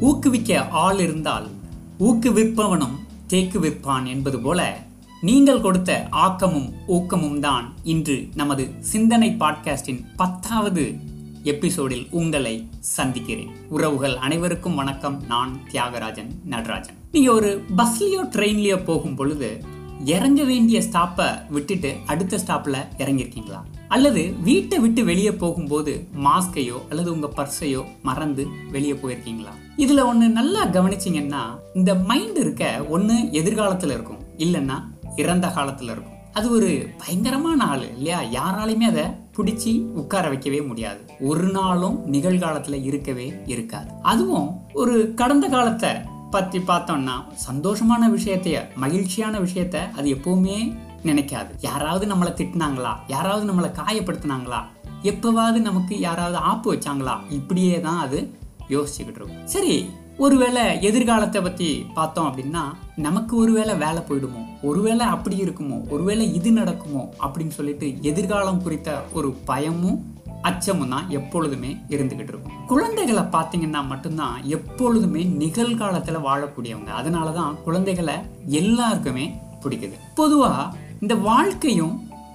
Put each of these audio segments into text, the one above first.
ஊக்குவிக்க ஆள் இருந்தால் ஊக்குவிப்பவனும் தேக்கு விற்பான் என்பது போல நீங்கள் கொடுத்த ஆக்கமும் ஊக்கமும் தான் இன்று நமது சிந்தனை பாட்காஸ்டின் பத்தாவது எபிசோடில் உங்களை சந்திக்கிறேன். உறவுகள் அனைவருக்கும் வணக்கம். நான் தியாகராஜன் நடராஜன். நீங்கள் ஒரு பஸ்லயோ ட்ரெயின்லயோ போகும் பொழுது இறங்க வேண்டிய ஸ்டாப்பை விட்டுட்டு அடுத்த ஸ்டாப்ல இறங்கியிருக்கீங்களா? அல்லது வீட்டை விட்டு வெளியே போகும்போது மாஸ்கையோ அல்லது உங்க பர்ஸையோ மறந்து வெளியே போயிருக்கீங்களா? இதுல ஒண்ணு நல்லா கவனிச்சிங்கன்னா இந்த மைண்ட் இருக்க ஒண்ணு எதிர்காலத்துல இருக்கும். இல்லைன்னா இறந்த காலத்துல இருக்கும். அது ஒரு பயங்கரமான ஆள் இல்லையா? யாராலையுமே அதை பிடிச்சி உட்கார வைக்கவே முடியாது. ஒரு நாளும் நிகழ்காலத்துல இருக்கவே இருக்காது. அதுவும் ஒரு கடந்த காலத்தை பத்தி பார்த்தோம்னா சந்தோஷமான விஷயத்தைய மகிழ்ச்சியான விஷயத்த அது எப்பவுமே நினைக்காது. யாராவது நம்மளை திட்டினாங்களா? யாராவது நம்மளை காயப்படுத்தினாங்களா? எப்பவாவது நமக்கு யாராவது ஆப்பு வச்சாங்களா? இப்படியே தான் அது யோசிச்சுக்கிட்டு இருக்கும். சரி ஒருவேளை எதிர்காலத்தை பத்தி பார்த்தோம் அப்படின்னா நமக்கு ஒருவேளை வேலை போயிடுமோ? ஒருவேளை அப்படி இருக்குமோ? ஒருவேளை இது நடக்குமோ? அப்படின்னு சொல்லிட்டு எதிர்காலம் குறித்த ஒரு பயமும் அச்சமும் தான் எப்பொழுதுமே இருந்துகிட்டு இருக்கும். குழந்தைகளை பார்த்தீங்கன்னா மட்டும்தான் எப்பொழுதுமே நிகழ்காலத்தில் வாழக்கூடியவங்க. அதனால தான் குழந்தைகளை எல்லாருக்குமே பிடிக்குது. பொதுவாக இந்த வாழ்க்கையும்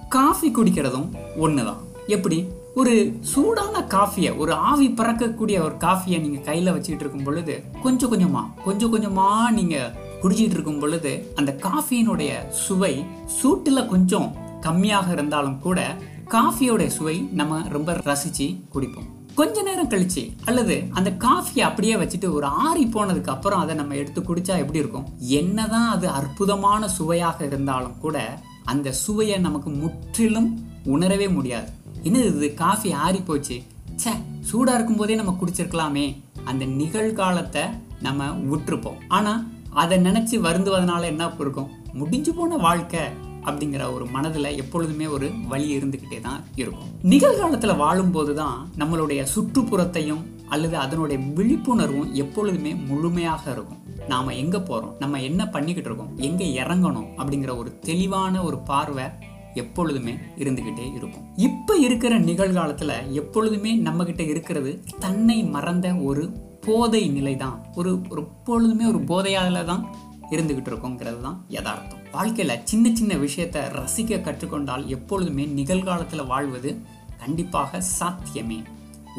காஃபி குடிக்கிறதும் ஒன்று தான் எப்படி? ஒரு சூடான காஃபியை ஒரு ஆவி பறக்கக்கூடிய ஒரு காஃபியை நீங்கள் கையில் வச்சுக்கிட்டு இருக்கும் பொழுது கொஞ்சம் கொஞ்சமாக கொஞ்சம் கொஞ்சமாக நீங்கள் குடிச்சிட்டு இருக்கும் பொழுது அந்த காஃபியினுடைய சுவை சூட்டில் கொஞ்சம் கம்மியாக இருந்தாலும் கூட காஃபியோடைய சுவை நம்ம ரொம்ப ரசித்து குடிப்போம். கொஞ்ச நேரம் கழிச்சு அல்லது அந்த காஃபியை அப்படியே வச்சுட்டு ஒரு ஆறி போனதுக்கு அப்புறம் அதை நம்ம எடுத்து குடிச்சா எப்படி இருக்கும்? என்னதான் அது அற்புதமான சுவையாக இருந்தாலும் கூட அந்த சுவையை நமக்கு முற்றிலும் உணரவே முடியாது. என்னது இது? காஃபி ஆறி போச்சு ச்சே சூடாக இருக்கும் போதே நம்ம குடிச்சிருக்கலாமே. அந்த நிகழ்காலத்தை நம்ம விட்டுருப்போம் ஆனால் அதை நினச்சி வருந்துவதனால என்ன இருக்கும் முடிஞ்சு போன வாழ்க்கை அப்படிங்கிற ஒரு மனதில் எப்பொழுதுமே ஒரு வழி இருந்துக்கிட்டே தான் இருக்கும். நிகழ்காலத்தில் வாழும்போது தான் நம்மளுடைய சுற்றுப்புறத்தையும் அல்லது அதனுடைய விழிப்புணர்வும் எப்பொழுதுமே முழுமையாக இருக்கும். நாம் எங்கே போகிறோம் நம்ம என்ன பண்ணிக்கிட்டு இருக்கோம்? எங்கே இறங்கணும்? அப்படிங்கிற ஒரு தெளிவான ஒரு பார்வை எப்பொழுதுமே இருந்துக்கிட்டே இருக்கும். இப்போ இருக்கிற நிகழ்காலத்தில் எப்பொழுதுமே நம்மக்கிட்ட இருக்கிறது தன்னை மறந்த ஒரு போதை நிலை தான் ஒரு ஒரு எப்பொழுதுமே ஒரு போதையால தான் இருந்துக்கிட்டு இருக்கோங்கிறது தான் யதார்த்தம். வாழ்க்கையில் சின்ன சின்ன விஷயத்த ரசிக்க கற்றுக்கொண்டால் எப்பொழுதுமே நிகழ்காலத்தில் வாழ்வது கண்டிப்பாக சாத்தியமே.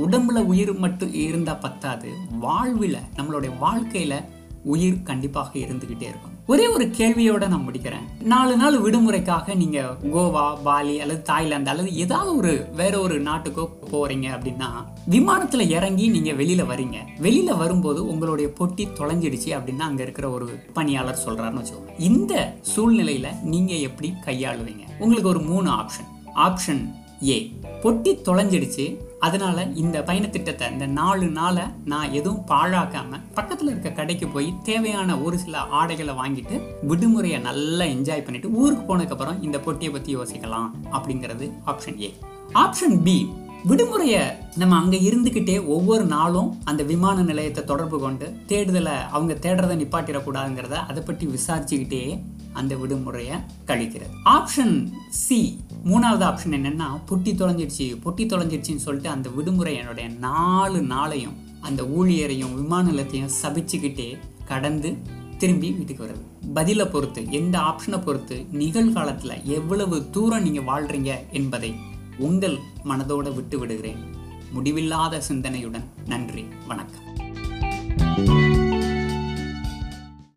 உடம்புல உயிர் மட்டும் இருந்தால் பத்தாது. வாழ்வில் நம்மளுடைய வாழ்க்கையில் உயிர் கண்டிப்பாக இருந்துகிட்டே இருக்கும். ஒரே ஒரு கேள்வியோட நான் முடிக்கிறேன். நாலு நாள் விடுமுறைக்காக நீங்க கோவா பாலி அல்லது தாய்லாந்து அல்லது ஏதாவது ஒரு வேற ஒரு நாட்டுக்கோ போறீங்க அப்படின்னா விமானத்துல இறங்கி நீங்க வெளியில வரீங்க. வெளியில வரும்போது உங்களுடைய பொட்டி தொலைஞ்சிடுச்சு அப்படின்னா அங்க இருக்கிற ஒரு பணியாளர் சொல்றாருன்னு வச்சுக்கோங்க. இந்த சூழ்நிலையில நீங்க எப்படி கையாளுவீங்க? உங்களுக்கு ஒரு மூணு ஆப்ஷன். Option A. பொட்டி தொலைஞ்சிடுச்சு. அதனால இந்த பயணத்திட்டத்தை இந்த நாலு நாளை நான் எதுவும் பாழாக்காம பக்கத்தில் இருக்க கடைக்கு போய் தேவையான ஒரு சில ஆடைகளை வாங்கிட்டு விடுமுறையை நல்லா என்ஜாய் பண்ணிட்டு ஊருக்கு போனதுக்கப்புறம் இந்த பொட்டியை பற்றி யோசிக்கலாம் அப்படிங்கிறது ஆப்ஷன் ஏ ஆப்ஷன் பி விடுமுறையை நம்ம அங்கே இருந்துக்கிட்டே ஒவ்வொரு நாளும் அந்த விமான நிலையத்தை தொடர்பு கொண்டு தேடுதலை அவங்க தேடுறதை நிப்பாட்டிடக்கூடாதுங்கிறத அதை பற்றி விசாரிச்சுக்கிட்டே அந்த விடுமுறையை கழிக்கிறது. ஆப்ஷன் சி மூணாவது ஆப்ஷன் என்னென்னா பொட்டி தொலைஞ்சிடுச்சு பொட்டி தொலைஞ்சிடுச்சின்னு சொல்லிட்டு அந்த விடுமுறை என்னுடைய நாலு நாளையும் அந்த ஊழியரையும் விமான நிலையத்தையும் சபிச்சுக்கிட்டே கடந்து திரும்பி வீட்டுக்கு வருது. பதிலை பொறுத்து எந்த ஆப்ஷனை பொறுத்து நிகழ்காலத்தில் எவ்வளவு தூரம் நீங்கள் வாழ்கிறீங்க என்பதை உங்கள் மனதோட விட்டு விடுகிறேன் முடிவில்லாத சிந்தனையுடன் நன்றி வணக்கம்.